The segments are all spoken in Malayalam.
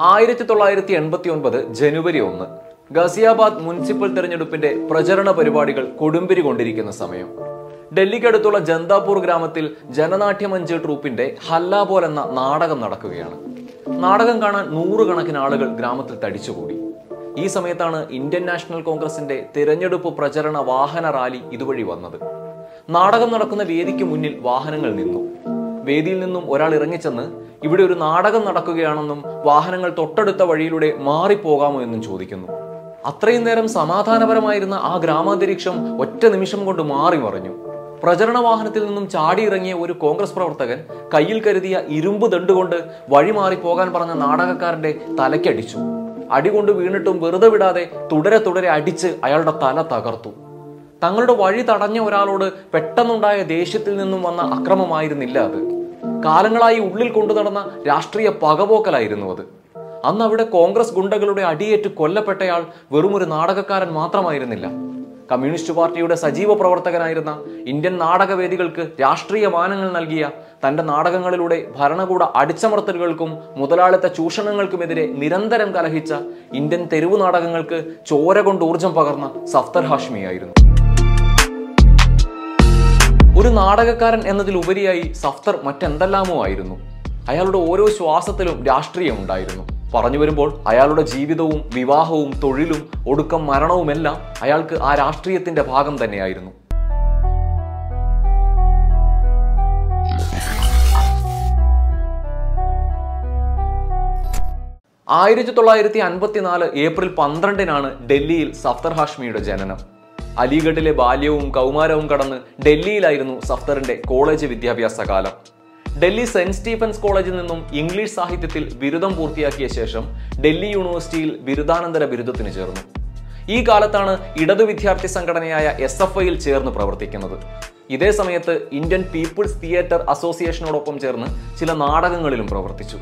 ആയിരത്തി തൊള്ളായിരത്തി എൺപത്തി ഒൻപത് ജനുവരി ഒന്ന് ഗസിയാബാദ് മുനിസിപ്പൽ തെരഞ്ഞെടുപ്പിന്റെ പ്രചരണ പരിപാടികൾ കൊടുമ്പിരി കൊണ്ടിരിക്കുന്ന സമയം. ഡൽഹിക്കടുത്തുള്ള ജന്താപൂർ ഗ്രാമത്തിൽ ജനനാട്യമഞ്ച് ട്രൂപ്പിന്റെ ഹല്ലാബോൽ എന്ന നാടകം നടക്കുകയാണ്. നാടകം കാണാൻ നൂറുകണക്കിന് ആളുകൾ ഗ്രാമത്തിൽ തടിച്ചുകൂടി. ഈ സമയത്താണ് ഇന്ത്യൻ നാഷണൽ കോൺഗ്രസിന്റെ തിരഞ്ഞെടുപ്പ് പ്രചരണ വാഹന റാലി ഇതുവഴി വന്നത്. നാടകം നടക്കുന്ന വേദിക്ക് മുന്നിൽ വാഹനങ്ങൾ നിന്നു. വേദിയിൽ നിന്നും ഒരാൾ ഇറങ്ങിച്ചെന്ന് ഇവിടെ ഒരു നാടകം നടക്കുകയാണെന്നും വാഹനങ്ങൾ തൊട്ടടുത്ത വഴിയിലൂടെ മാറിപ്പോകാമോ എന്നും ചോദിക്കുന്നു. അത്രയും നേരം സമാധാനപരമായിരുന്ന ആ ഗ്രാമാന്തരീക്ഷം ഒറ്റ നിമിഷം കൊണ്ട് മാറി മറിഞ്ഞു. പ്രചരണ വാഹനത്തിൽ നിന്നും ചാടിയിറങ്ങിയ ഒരു കോൺഗ്രസ് പ്രവർത്തകൻ കയ്യിൽ കരുതിയ ഇരുമ്പ് ദണ്ടുകൊണ്ട് വഴി മാറി പോകാൻ പറഞ്ഞ നാടകക്കാരന്റെ തലയ്ക്കടിച്ചു. അടികൊണ്ട് വീണിട്ടും വെറുതെ വിടാതെ തുടരെ തുടരെ അടിച്ച് അയാളുടെ തല തകർത്തു. തങ്ങളുടെ വഴി തടഞ്ഞ ഒരാളോട് പെട്ടെന്നുണ്ടായ ദേഷ്യത്തിൽ നിന്നും വന്ന അക്രമമായിരുന്നില്ല അത്. കാലങ്ങളായി ഉള്ളിൽ കൊണ്ടു നടന്ന രാഷ്ട്രീയ പകപോക്കലായിരുന്നു അത്. അന്ന് അവിടെ കോൺഗ്രസ് ഗുണ്ടകളുടെ അടിയേറ്റ് കൊല്ലപ്പെട്ടയാൾ വെറുമൊരു നാടകക്കാരൻ മാത്രമായിരുന്നില്ല. കമ്മ്യൂണിസ്റ്റ് പാർട്ടിയുടെ സജീവ പ്രവർത്തകനായിരുന്ന ഇന്ത്യൻ നാടകവേദികൾക്ക് രാഷ്ട്രീയ മാനങ്ങൾ നൽകിയ തന്റെ നാടകങ്ങളിലൂടെ ഭരണകൂട അടിച്ചമർത്തലുകൾക്കും മുതലാളിത്ത ചൂഷണങ്ങൾക്കുമെതിരെ നിരന്തരം കലഹിച്ച ഇന്ത്യൻ തെരുവു നാടകങ്ങൾക്ക് ചോര കൊണ്ട് ഊർജം പകർന്ന സഫ്തർ ഹാഷ്മിയായിരുന്നു. ഒരു നാടകക്കാരൻ എന്നതിലുപരിയായി സഫ്തർ മറ്റെന്തെല്ലാമോ ആയിരുന്നു. അയാളുടെ ഓരോ ശ്വാസത്തിലും രാഷ്ട്രീയം ഉണ്ടായിരുന്നു. പറഞ്ഞു വരുമ്പോൾ അയാളുടെ ജീവിതവും വിവാഹവും തൊഴിലും ഒടുക്കം മരണവുമെല്ലാം അയാൾക്ക് ആ രാഷ്ട്രീയത്തിന്റെ ഭാഗം തന്നെയായിരുന്നു. ആയിരത്തി തൊള്ളായിരത്തി അൻപത്തിനാല് ഏപ്രിൽ പന്ത്രണ്ടിനാണ് ഡൽഹിയിൽ സഫ്തർ ഹാഷ്മിയുടെ ജനനം. അലിഗഡിലെ ബാല്യവും കൗമാരവും കടന്ന് ഡൽഹിയിലായിരുന്നു സഫ്തറിന്റെ കോളേജ് വിദ്യാഭ്യാസ കാലം. ഡൽഹി സെന്റ് സ്റ്റീഫൻസ് കോളേജിൽ നിന്നും ഇംഗ്ലീഷ് സാഹിത്യത്തിൽ ബിരുദം പൂർത്തിയാക്കിയ ശേഷം ഡൽഹി യൂണിവേഴ്സിറ്റിയിൽ ബിരുദാനന്തര ബിരുദത്തിന് ചേർന്നു. ഈ കാലത്താണ് ഇടതു വിദ്യാർത്ഥി സംഘടനയായ എസ് എഫ് ഐയിൽ ചേർന്ന് പ്രവർത്തിക്കുന്നത്. ഇതേ സമയത്ത് ഇന്ത്യൻ പീപ്പിൾസ് തിയേറ്റർ അസോസിയേഷനോടൊപ്പം ചേർന്ന് ചില നാടകങ്ങളിലും പ്രവർത്തിച്ചു.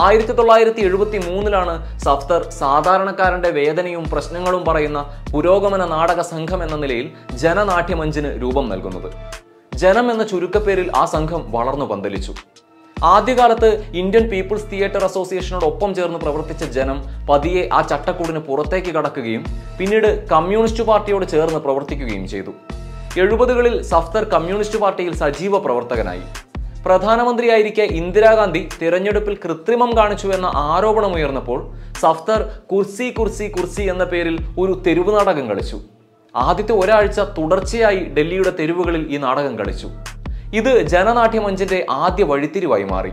ആയിരത്തി തൊള്ളായിരത്തി എഴുപത്തി മൂന്നിലാണ് സഫ്തർ സാധാരണക്കാരന്റെ വേദനയും പ്രശ്നങ്ങളും പറയുന്ന പുരോഗമന നാടക സംഘം എന്ന നിലയിൽ ജനനാട്യമഞ്ചിന് രൂപം നൽകുന്നത്. ജനം എന്ന ചുരുക്കപ്പേരിൽ ആ സംഘം വളർന്നു പന്തലിച്ചു. ആദ്യകാലത്ത് ഇന്ത്യൻ പീപ്പിൾസ് തിയേറ്റർ അസോസിയേഷനോടൊപ്പം ചേർന്ന് പ്രവർത്തിച്ച ജനം പതിയെ ആ ചട്ടക്കൂടിന് പുറത്തേക്ക് കടക്കുകയും പിന്നീട് കമ്മ്യൂണിസ്റ്റ് പാർട്ടിയോട് ചേർന്ന് പ്രവർത്തിക്കുകയും ചെയ്തു. എഴുപതുകളിൽ സഫ്തർ കമ്മ്യൂണിസ്റ്റ് പാർട്ടിയിൽ സജീവ പ്രവർത്തകനായി. പ്രധാനമന്ത്രിയായിരിക്കെ ഇന്ദിരാഗാന്ധി തിരഞ്ഞെടുപ്പിൽ കൃത്രിമം കാണിച്ചു എന്ന ആരോപണമുയർന്നപ്പോൾ സഫ്തർ കുർസി കുർസി കുർസി എന്ന പേരിൽ ഒരു തെരുവ് നാടകം കളിച്ചു. ആദ്യത്തെ ഒരാഴ്ച തുടർച്ചയായി ഡൽഹിയുടെ തെരുവുകളിൽ ഈ നാടകം കളിച്ചു. ഇത് ജനനാട്യമഞ്ചിന്റെ ആദ്യ വഴിത്തിരിവായി മാറി.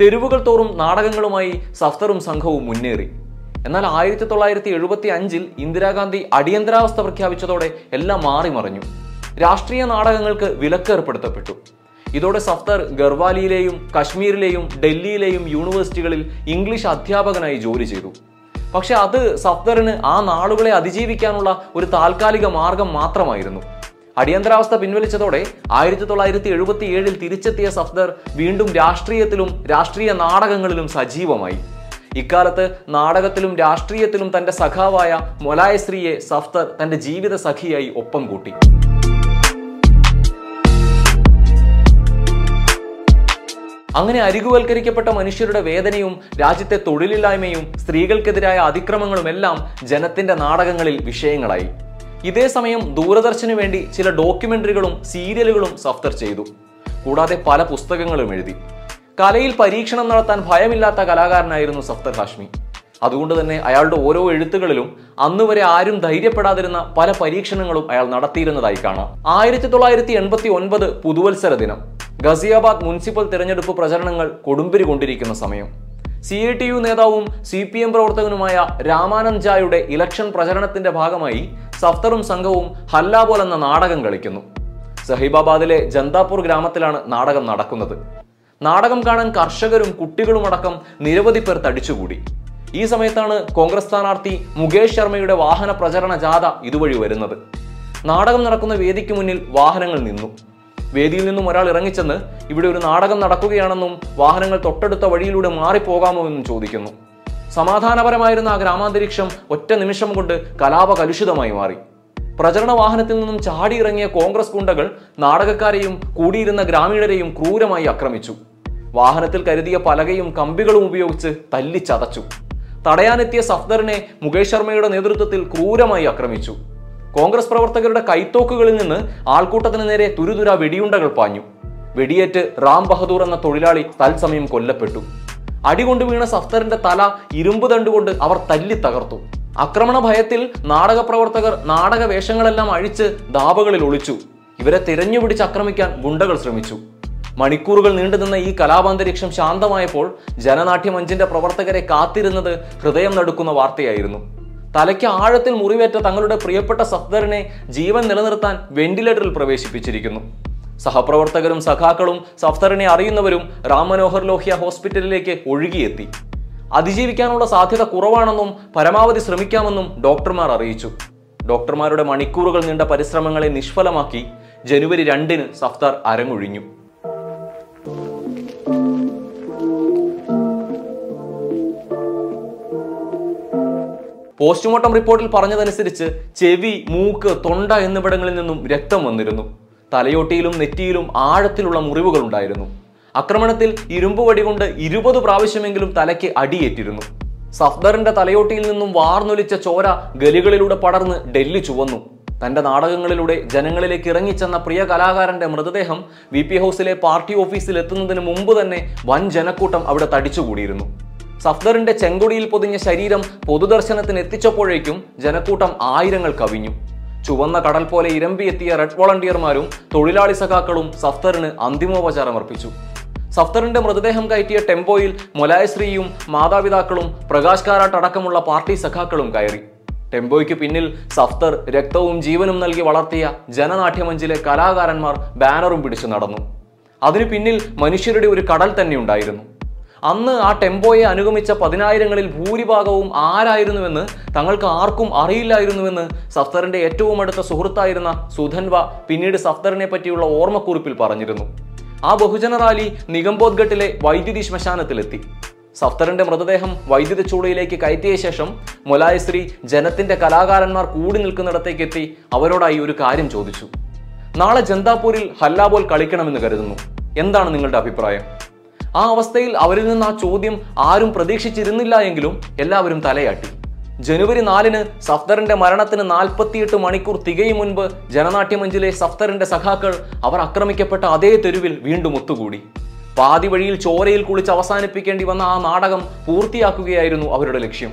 തെരുവുകൾ തോറും നാടകങ്ങളുമായി സഫ്തറും സംഘവും മുന്നേറി. എന്നാൽ ആയിരത്തി തൊള്ളായിരത്തി എഴുപത്തി അഞ്ചിൽ ഇന്ദിരാഗാന്ധി അടിയന്തരാവസ്ഥ പ്രഖ്യാപിച്ചതോടെ എല്ലാം മാറിമറിഞ്ഞു. രാഷ്ട്രീയ നാടകങ്ങൾക്ക് വിലക്ക് ഏർപ്പെടുത്തപ്പെട്ടു. ഇതോടെ സഫ്തർ ഗർവാലിയിലെയും കശ്മീരിലെയും ഡൽഹിയിലെയും യൂണിവേഴ്സിറ്റികളിൽ ഇംഗ്ലീഷ് അധ്യാപകനായി ജോലി ചെയ്തു. പക്ഷെ അത് സഫ്തറിന് ആ നാളുകളെ അതിജീവിക്കാനുള്ള ഒരു താൽക്കാലിക മാർഗം മാത്രമായിരുന്നു. അടിയന്തരാവസ്ഥ പിൻവലിച്ചതോടെ ആയിരത്തി തൊള്ളായിരത്തി എഴുപത്തി ഏഴിൽ തിരിച്ചെത്തിയ സഫ്ദർ വീണ്ടും രാഷ്ട്രീയത്തിലും രാഷ്ട്രീയ നാടകങ്ങളിലും സജീവമായി. ഇക്കാലത്ത് നാടകത്തിലും രാഷ്ട്രീയത്തിലും തന്റെ സഖാവായ മൊലായശ്രീയെ സഫ്തർ തന്റെ ജീവിത സഖിയായി ഒപ്പം കൂട്ടി. അങ്ങനെ അരികുവൽക്കരിക്കപ്പെട്ട മനുഷ്യരുടെ വേദനയും രാജ്യത്തെ തൊഴിലില്ലായ്മയും സ്ത്രീകൾക്കെതിരായ അതിക്രമങ്ങളും എല്ലാം ജനത്തിന്റെ നാടകങ്ങളിൽ വിഷയങ്ങളായി. ഇതേ സമയം ദൂരദർശനു വേണ്ടി ചില ഡോക്യുമെന്ററികളും സീരിയലുകളും സഫ്തർ ചെയ്തു. കൂടാതെ പല പുസ്തകങ്ങളും എഴുതി. കലയിൽ പരീക്ഷണം നടത്താൻ ഭയമില്ലാത്ത കലാകാരനായിരുന്നു സഫ്തർ ഹാഷ്മി. അതുകൊണ്ട് തന്നെ അയാളുടെ ഓരോ എഴുത്തുകളിലും അന്നുവരെ ആരും ധൈര്യപ്പെടാതിരുന്ന പല പരീക്ഷണങ്ങളും അയാൾ നടത്തിയിരുന്നതായി കാണാം. ആയിരത്തി തൊള്ളായിരത്തി എൺപത്തി ഒൻപത് പുതുവത്സര ദിനം. ഗസിയാബാദ് മുനിസിപ്പൽ തിരഞ്ഞെടുപ്പ് പ്രചരണങ്ങൾ കൊടുമ്പിരി കൊണ്ടിരിക്കുന്ന സമയം. സി ഐ ടി യു നേതാവും സി പി എം പ്രവർത്തകനുമായ രാമാനന്ദ് ജായുടെ ഇലക്ഷൻ പ്രചരണത്തിന്റെ ഭാഗമായി സഫ്തറും സംഘവും ഹല്ലാബോൽ എന്ന നാടകം കളിക്കുന്നു. സഹിബാബാദിലെ ജന്താപൂർ ഗ്രാമത്തിലാണ് നാടകം നടക്കുന്നത്. നാടകം കാണാൻ കർഷകരും കുട്ടികളുമടക്കം നിരവധി പേർ തടിച്ചുകൂടി. ഈ സമയത്താണ് കോൺഗ്രസ് സ്ഥാനാർത്ഥി മുകേഷ് ശർമ്മയുടെ വാഹന പ്രചരണ ജാഥ ഇതുവഴി വരുന്നത്. നാടകം നടക്കുന്ന വേദിക്ക് മുന്നിൽ വാഹനങ്ങൾ നിന്നു. വേദിയിൽ നിന്നും ഒരാൾ ഇറങ്ങിച്ചെന്ന് ഇവിടെ ഒരു നാടകം നടക്കുകയാണെന്നും വാഹനങ്ങൾ തൊട്ടടുത്ത വഴിയിലൂടെ മാറിപ്പോകാമോ എന്നും ചോദിക്കുന്നു. സമാധാനപരമായിരുന്ന ആ ഗ്രാമാന്തരീക്ഷം ഒറ്റ നിമിഷം കൊണ്ട് കലാപ കലുഷിതമായി മാറി. പ്രചരണ വാഹനത്തിൽ നിന്നും ചാടിയിറങ്ങിയ കോൺഗ്രസ് ഗുണ്ടകൾ നാടകക്കാരെയും കൂടിയിരുന്ന ഗ്രാമീണരെയും ക്രൂരമായി ആക്രമിച്ചു. വാഹനത്തിൽ കരുതിയ പലകയും കമ്പികളും ഉപയോഗിച്ച് തല്ലിച്ചതച്ചു. തടയാനെത്തിയ സഫ്ദറിനെ മുകേഷ് ശർമ്മയുടെ നേതൃത്വത്തിൽ ക്രൂരമായി ആക്രമിച്ചു. കോൺഗ്രസ് പ്രവർത്തകരുടെ കൈത്തോക്കുകളിൽ നിന്ന് ആൾക്കൂട്ടത്തിന് നേരെ തുരുതുര വെടിയുണ്ടകൾ പാഞ്ഞു. വെടിയേറ്റ് റാം ബഹദൂർ എന്ന തൊഴിലാളി തത്സമയം കൊല്ലപ്പെട്ടു. അടികൊണ്ട് വീണ സഫ്തറിന്റെ തല ഇരുമ്പ് തണ്ടുകൊണ്ട് അവർ തല്ലി തകർത്തു. ആക്രമണ ഭയത്തിൽ നാടക പ്രവർത്തകർ നാടക വേഷങ്ങളെല്ലാം അഴിച്ച് ദാബകളിൽ ഒളിച്ചു. ഇവരെ തിരഞ്ഞുപിടിച്ച് ആക്രമിക്കാൻ ഗുണ്ടകൾ ശ്രമിച്ചു. മണിക്കൂറുകൾ നീണ്ടുനിന്ന ഈ കലാപാന്തരീക്ഷം ശാന്തമായപ്പോൾ ജനനാട്യമഞ്ചിന്റെ പ്രവർത്തകരെ കാത്തിരുന്നത് ഹൃദയം നടുക്കുന്ന വാർത്തയായിരുന്നു. തലയ്ക്ക് ആഴത്തിൽ മുറിവേറ്റ തങ്ങളുടെ പ്രിയപ്പെട്ട സഫ്ദറിനെ ജീവൻ നിലനിർത്താൻ വെന്റിലേറ്ററിൽ പ്രവേശിപ്പിച്ചിരിക്കുന്നു. സഹപ്രവർത്തകരും സഖാക്കളും സഫ്തറിനെ അറിയുന്നവരും റാം മനോഹർ ലോഹ്യ ഹോസ്പിറ്റലിലേക്ക് ഒഴുകിയെത്തി. അതിജീവിക്കാനുള്ള സാധ്യത കുറവാണെന്നും പരമാവധി ശ്രമിക്കാമെന്നും ഡോക്ടർമാർ അറിയിച്ചു. ഡോക്ടർമാരുടെ മണിക്കൂറുകൾ നീണ്ട പരിശ്രമങ്ങളെ നിഷ്ഫലമാക്കി ജനുവരി രണ്ടിന് സഫ്താർ അരങ്ങൊഴിഞ്ഞു. പോസ്റ്റ്മോർട്ടം റിപ്പോർട്ടിൽ പറഞ്ഞതനുസരിച്ച് ചെവി മൂക്ക് തൊണ്ട എന്നിവിടങ്ങളിൽ നിന്നും രക്തം വന്നിരുന്നു. തലയോട്ടിയിലും നെറ്റിയിലും ആഴത്തിലുള്ള മുറിവുകൾ ഉണ്ടായിരുന്നു ആക്രമണത്തിൽ ഇരുമ്പ് വടി കൊണ്ട് ഇരുപത് പ്രാവശ്യമെങ്കിലും തലയ്ക്ക് അടിയേറ്റിരുന്നു. സഫ്ദറിന്റെ തലയോട്ടിയിൽ നിന്നും വാർന്നൊലിച്ച ചോര ഗലികളിലൂടെ പടർന്ന് ഡൽഹി ചുവന്നു. തന്റെ നാടകങ്ങളിലൂടെ ജനങ്ങളിലേക്ക് ഇറങ്ങിച്ചെന്ന പ്രിയ കലാകാരന്റെ മൃതദേഹം വി പി ഹൗസിലെ പാർട്ടി ഓഫീസിൽ എത്തുന്നതിന് മുമ്പ് തന്നെ വൻ ജനക്കൂട്ടം അവിടെ തടിച്ചുകൂടിയിരുന്നു. സഫ്ദറിന്റെ ചെങ്കൊടിയിൽ പൊതിഞ്ഞ ശരീരം പൊതുദർശനത്തിന് എത്തിച്ചപ്പോഴേക്കും ജനക്കൂട്ടം ആയിരങ്ങൾ കവിഞ്ഞു. ചുവന്ന കടൽ പോലെ ഇരമ്പിയെത്തിയ റെഡ് വോളണ്ടിയർമാരും തൊഴിലാളി സഖാക്കളും സഫ്തറിന് അന്തിമോപചാരം അർപ്പിച്ചു. സഫ്തറിന്റെ മൃതദേഹം കയറ്റിയ ടെമ്പോയിൽ മൊലായശ്രീയും മാതാപിതാക്കളും പ്രകാശ് കാരാട്ട് അടക്കമുള്ള പാർട്ടി സഖാക്കളും കയറി. ടെമ്പോയ്ക്ക് പിന്നിൽ സഫ്തർ രക്തവും ജീവനും നൽകി വളർത്തിയ ജനനാട്യമഞ്ചിലെ കലാകാരന്മാർ ബാനറും പിടിച്ചു നടന്നു. അതിനു പിന്നിൽ മനുഷ്യരുടെ ഒരു കടൽ തന്നെ ഉണ്ടായിരുന്നു. അന്ന് ആ ടെമ്പോയെ അനുഗമിച്ച പതിനായിരങ്ങളിൽ ഭൂരിഭാഗവും ആരായിരുന്നുവെന്ന് തങ്ങൾക്ക് ആർക്കും അറിയില്ലായിരുന്നുവെന്ന് സഫ്തറിന്റെ ഏറ്റവും അടുത്ത സുഹൃത്തായിരുന്ന സുധൻവ പിന്നീട് സഫ്തറിനെ പറ്റിയുള്ള ഓർമ്മക്കുറിപ്പിൽ പറഞ്ഞിരുന്നു. ആ ബഹുജന റാലി നിഗംബോദ്ഘട്ടിലെ വൈദ്യുതി ശ്മശാനത്തിലെത്തി. സഫ്തറിന്റെ മൃതദേഹം വൈദ്യുത ചൂളയിലേക്ക് കയറ്റിയ ശേഷം മൊലായശ്രീ ജനത്തിന്റെ കലാകാരന്മാർ കൂടി നിൽക്കുന്നിടത്തേക്ക് എത്തി അവരോടായി ഒരു കാര്യം ചോദിച്ചു. നാളെ ജന്താപൂരിൽ ഹല്ലാബോൽ കളിക്കണമെന്ന് കരുതുന്നു. എന്താണ് നിങ്ങളുടെ അഭിപ്രായം? ആ അവസ്ഥയിൽ അവരിൽ നിന്ന് ആ ചോദ്യം ആരും പ്രതീക്ഷിച്ചിരുന്നില്ല എങ്കിലും എല്ലാവരും തലയാട്ടി. ജനുവരി നാലിന് സഫ്തറിന്റെ മരണത്തിന് നാൽപ്പത്തിയെട്ട് മണിക്കൂർ തികയും മുൻപ് ജനനാട്യമഞ്ചിലെ സഫ്തറിന്റെ സഖാക്കൾ അവർ ആക്രമിക്കപ്പെട്ട അതേ തെരുവിൽ വീണ്ടും ഒത്തുകൂടി. പാതി വഴിയിൽ ചോരയിൽ കുളിച്ച് അവസാനിപ്പിക്കേണ്ടി വന്ന ആ നാടകം പൂർത്തിയാക്കുകയായിരുന്നു അവരുടെ ലക്ഷ്യം.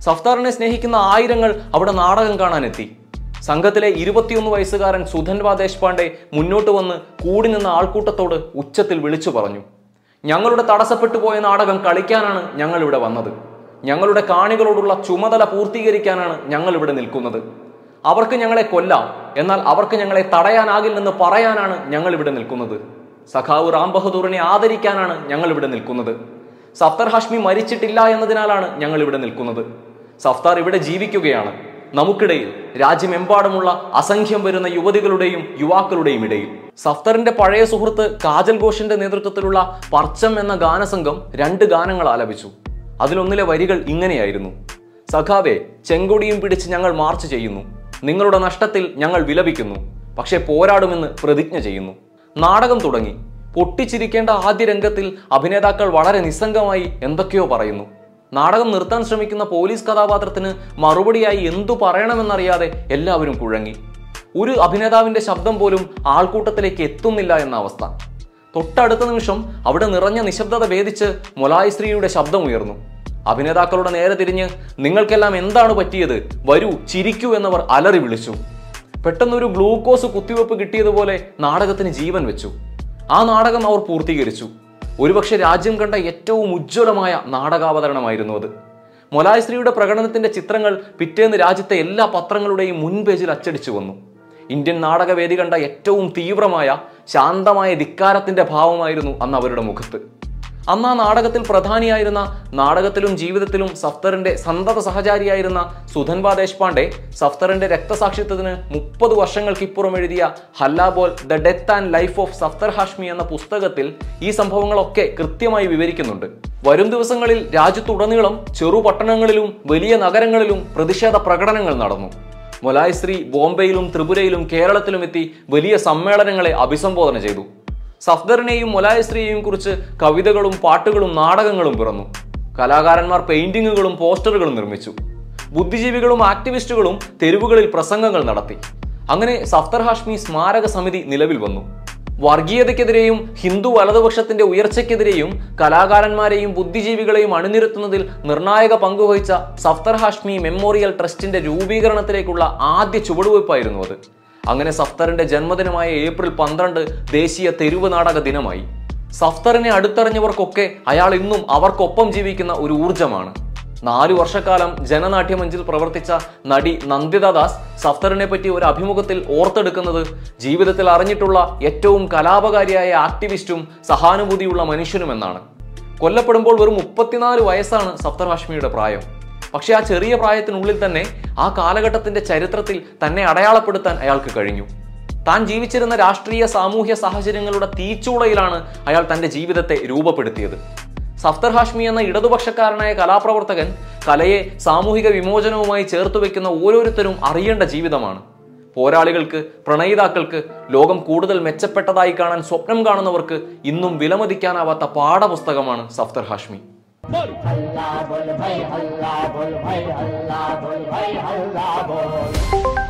സഫ്താറിനെ സ്നേഹിക്കുന്ന ആയിരങ്ങൾ അവിടെ നാടകം കാണാനെത്തി. സംഘത്തിലെ ഇരുപത്തിയൊന്ന് വയസ്സുകാരൻ സുധൻവാ ദേശ്പാണ്ഡെ മുന്നോട്ട് വന്ന് കൂടി നിന്ന ആൾക്കൂട്ടത്തോട് ഉച്ചത്തിൽ വിളിച്ചു പറഞ്ഞു. ഞങ്ങളുടെ തടസ്സപ്പെട്ടു പോയ നാടകം കളിക്കാനാണ് ഞങ്ങൾ ഇവിടെ വന്നത്. ഞങ്ങളുടെ കാണികളോടുള്ള ചുമതല പൂർത്തീകരിക്കാനാണ് ഞങ്ങൾ ഇവിടെ നിൽക്കുന്നത്. അവർക്ക് ഞങ്ങളെ കൊല്ലാം എന്നാൽ അവർക്ക് ഞങ്ങളെ തടയാനാകില്ലെന്ന് പറയാനാണ് ഞങ്ങൾ ഇവിടെ നിൽക്കുന്നത്. സഖാവ് റാം ബഹദൂറിനെ ആദരിക്കാനാണ് ഞങ്ങൾ ഇവിടെ നിൽക്കുന്നത്. സഫ്തർ ഹാഷ്മി മരിച്ചിട്ടില്ല എന്നതിനാലാണ് ഞങ്ങൾ ഇവിടെ നിൽക്കുന്നത്. സഫ്താർ ഇവിടെ ജീവിക്കുകയാണ്. നമുക്കിടയിൽ രാജ്യമെമ്പാടുമുള്ള അസംഖ്യം വരുന്ന യുവതികളുടെയും യുവാക്കളുടെയും ഇടയിൽ. സഫ്തറിന്റെ പഴയ സുഹൃത്ത് കാജൽ ഘോഷിന്റെ നേതൃത്വത്തിലുള്ള പർച്ചം എന്ന ഗാനസംഘം രണ്ട് ഗാനങ്ങൾ ആലപിച്ചു. അതിലൊന്നിലെ വരികൾ ഇങ്ങനെയായിരുന്നു. സഖാവെ ചെങ്കൊടിയും പിടിച്ച് ഞങ്ങൾ മാർച്ച് ചെയ്യുന്നു. നിങ്ങളുടെ നഷ്ടത്തിൽ ഞങ്ങൾ വിലപിക്കുന്നു. പക്ഷേ പോരാടുമെന്ന് പ്രതിജ്ഞ ചെയ്യുന്നു. നാടകം തുടങ്ങി. പൊട്ടിച്ചിരിക്കേണ്ട ആദ്യ രംഗത്തിൽ അഭിനേതാക്കൾ വളരെ നിസ്സംഗമായി എന്തൊക്കെയോ പറയുന്നു. നാടകം നിർത്താൻ ശ്രമിക്കുന്ന പോലീസ് കഥാപാത്രത്തിന് മറുപടിയായി എന്തു പറയണമെന്നറിയാതെ എല്ലാവരും കുഴങ്ങി. ഒരു അഭിനേതാവിന്റെ ശബ്ദം പോലും ആൾക്കൂട്ടത്തിലേക്ക് എത്തുന്നില്ല എന്ന അവസ്ഥ. തൊട്ടടുത്ത നിമിഷം അവിടെ നിറഞ്ഞ നിശബ്ദത ഭേദിച്ച് മൊലായി സ്ത്രീയുടെ ശബ്ദം ഉയർന്നു. അഭിനേതാക്കളുടെ നേരെ തിരിഞ്ഞ് നിങ്ങൾക്കെല്ലാം എന്താണ് പറ്റിയത്? വരൂ ചിരിക്കൂ എന്നവർ അലറി വിളിച്ചു. പെട്ടെന്നൊരു ഗ്ലൂക്കോസ് കുത്തിവെപ്പ് കിട്ടിയതുപോലെ നാടകത്തിന് ജീവൻ വെച്ചു. ആ നാടകം അവർ പൂർത്തീകരിച്ചു. ഒരുപക്ഷെ രാജ്യം കണ്ട ഏറ്റവും ഉജ്ജ്വലമായ നാടകാവതരണമായിരുന്നു അത്. മൊലായശ്രീയുടെ പ്രകടനത്തിന്റെ ചിത്രങ്ങൾ പിറ്റേന്ന് രാജ്യത്തെ എല്ലാ പത്രങ്ങളുടെയും മുൻപേജിൽ അച്ചടിച്ചു വന്നു. ഇന്ത്യൻ നാടകവേദി കണ്ട ഏറ്റവും തീവ്രമായ ശാന്തമായ ധിക്കാരത്തിന്റെ ഭാവമായിരുന്നു അന്ന് അവരുടെ മുഖത്ത്. അന്ന് ആ നാടകത്തിൽ പ്രധാനിയായിരുന്ന നാടകത്തിലും ജീവിതത്തിലും സഫ്തറിന്റെ സന്തത സഹചാരിയായിരുന്ന സുധൻബ ദേശ്പാണ്ഡെ സഫ്തറിന്റെ രക്തസാക്ഷിത്വത്തിന് മുപ്പത് വർഷങ്ങൾക്കിപ്പുറം എഴുതിയ Halla Bol the death and life of Safdar Hashmi എന്ന പുസ്തകത്തിൽ ഈ സംഭവങ്ങളൊക്കെ കൃത്യമായി വിവരിക്കുന്നുണ്ട്. വരും ദിവസങ്ങളിൽ രാജ്യത്തുടനീളം ചെറു പട്ടണങ്ങളിലും വലിയ നഗരങ്ങളിലും പ്രതിഷേധ പ്രകടനങ്ങൾ നടന്നു. മൊലായശ്രീ ബോംബെയിലും ത്രിപുരയിലും കേരളത്തിലും എത്തി വലിയ സമ്മേളനങ്ങളെ അഭിസംബോധന ചെയ്തു. സഫ്ദറിനെയും മൊലായശ്രീയെയും കുറിച്ച് കവിതകളും പാട്ടുകളും നാടകങ്ങളും പിറന്നു. കലാകാരന്മാർ പെയിന്റിങ്ങുകളും പോസ്റ്ററുകളും നിർമ്മിച്ചു. ബുദ്ധിജീവികളും ആക്ടിവിസ്റ്റുകളും തെരുവുകളിൽ പ്രസംഗങ്ങൾ നടത്തി. അങ്ങനെ സഫ്തർ ഹാഷ്മി സ്മാരക സമിതി നിലവിൽ വന്നു. വർഗീയതയ്ക്കെതിരെയും ഹിന്ദു വലതുപക്ഷത്തിന്റെ ഉയർച്ചയ്ക്കെതിരെയും കലാകാരന്മാരെയും ബുദ്ധിജീവികളെയും അണിനിരത്തുന്നതിൽ നിർണായക പങ്കുവഹിച്ച സഫ്തർ ഹാഷ്മി മെമ്മോറിയൽ ട്രസ്റ്റിന്റെ രൂപീകരണത്തിലേക്കുള്ള ആദ്യ ചുവടുവയ്പായിരുന്നു അത്. അങ്ങനെ സഫ്തറിന്റെ ജന്മദിനമായ ഏപ്രിൽ പന്ത്രണ്ട് ദേശീയ തെരുവ് നാടക ദിനമായി. സഫ്തറിനെ അടുത്തറിഞ്ഞവർക്കൊക്കെ അയാൾ ഇന്നും അവർക്കൊപ്പം ജീവിക്കുന്ന ഒരു ഊർജമാണ് നാലു വർഷക്കാലം ജനനാട്യമഞ്ചിൽ പ്രവർത്തിച്ച നടി നന്ദിത ദാസ് സഫ്തറിനെ പറ്റി ഒരു അഭിമുഖത്തിൽ ഓർത്തെടുക്കുന്നത് ജീവിതത്തിൽ അറിഞ്ഞിട്ടുള്ള ഏറ്റവും കലാപകാരിയായ ആക്ടിവിസ്റ്റും സഹാനുഭൂതിയുള്ള മനുഷ്യനുമെന്നാണ്. കൊല്ലപ്പെടുമ്പോൾ വെറും മുപ്പത്തിനാല് വയസ്സാണ് സഫ്തർ ഹാഷ്മിയുടെ പ്രായം. പക്ഷേ ആ ചെറിയ പ്രായത്തിനുള്ളിൽ തന്നെ ആ കാലഘട്ടത്തിന്റെ ചരിത്രത്തിൽ തന്നെ അടയാളപ്പെടുത്താൻ അയാൾക്ക് കഴിഞ്ഞു. താൻ ജീവിച്ചിരുന്ന രാഷ്ട്രീയ സാമൂഹ്യ സാഹചര്യങ്ങളുടെ തീച്ചൂളയിലാണ് അയാൾ തന്റെ ജീവിതത്തെ രൂപപ്പെടുത്തിയത്. സഫ്തർ ഹാഷ്മി എന്ന ഇടതുപക്ഷക്കാരനായ കലാപ്രവർത്തകൻ കലയെ സാമൂഹിക വിമോചനവുമായി ചേർത്ത് വെക്കുന്ന ഓരോരുത്തരും അറിയേണ്ട ജീവിതമാണ്. പോരാളികൾക്ക് പ്രണയിതാക്കൾക്ക് ലോകം കൂടുതൽ മെച്ചപ്പെട്ടതായി കാണാൻ സ്വപ്നം കാണുന്നവർക്ക് ഇന്നും വിലമതിക്കാനാവാത്ത പാഠപുസ്തകമാണ് സഫ്തർ ഹാഷ്മി. بول هلا بول هي هلا بول هي هلا بول هي هلا بول.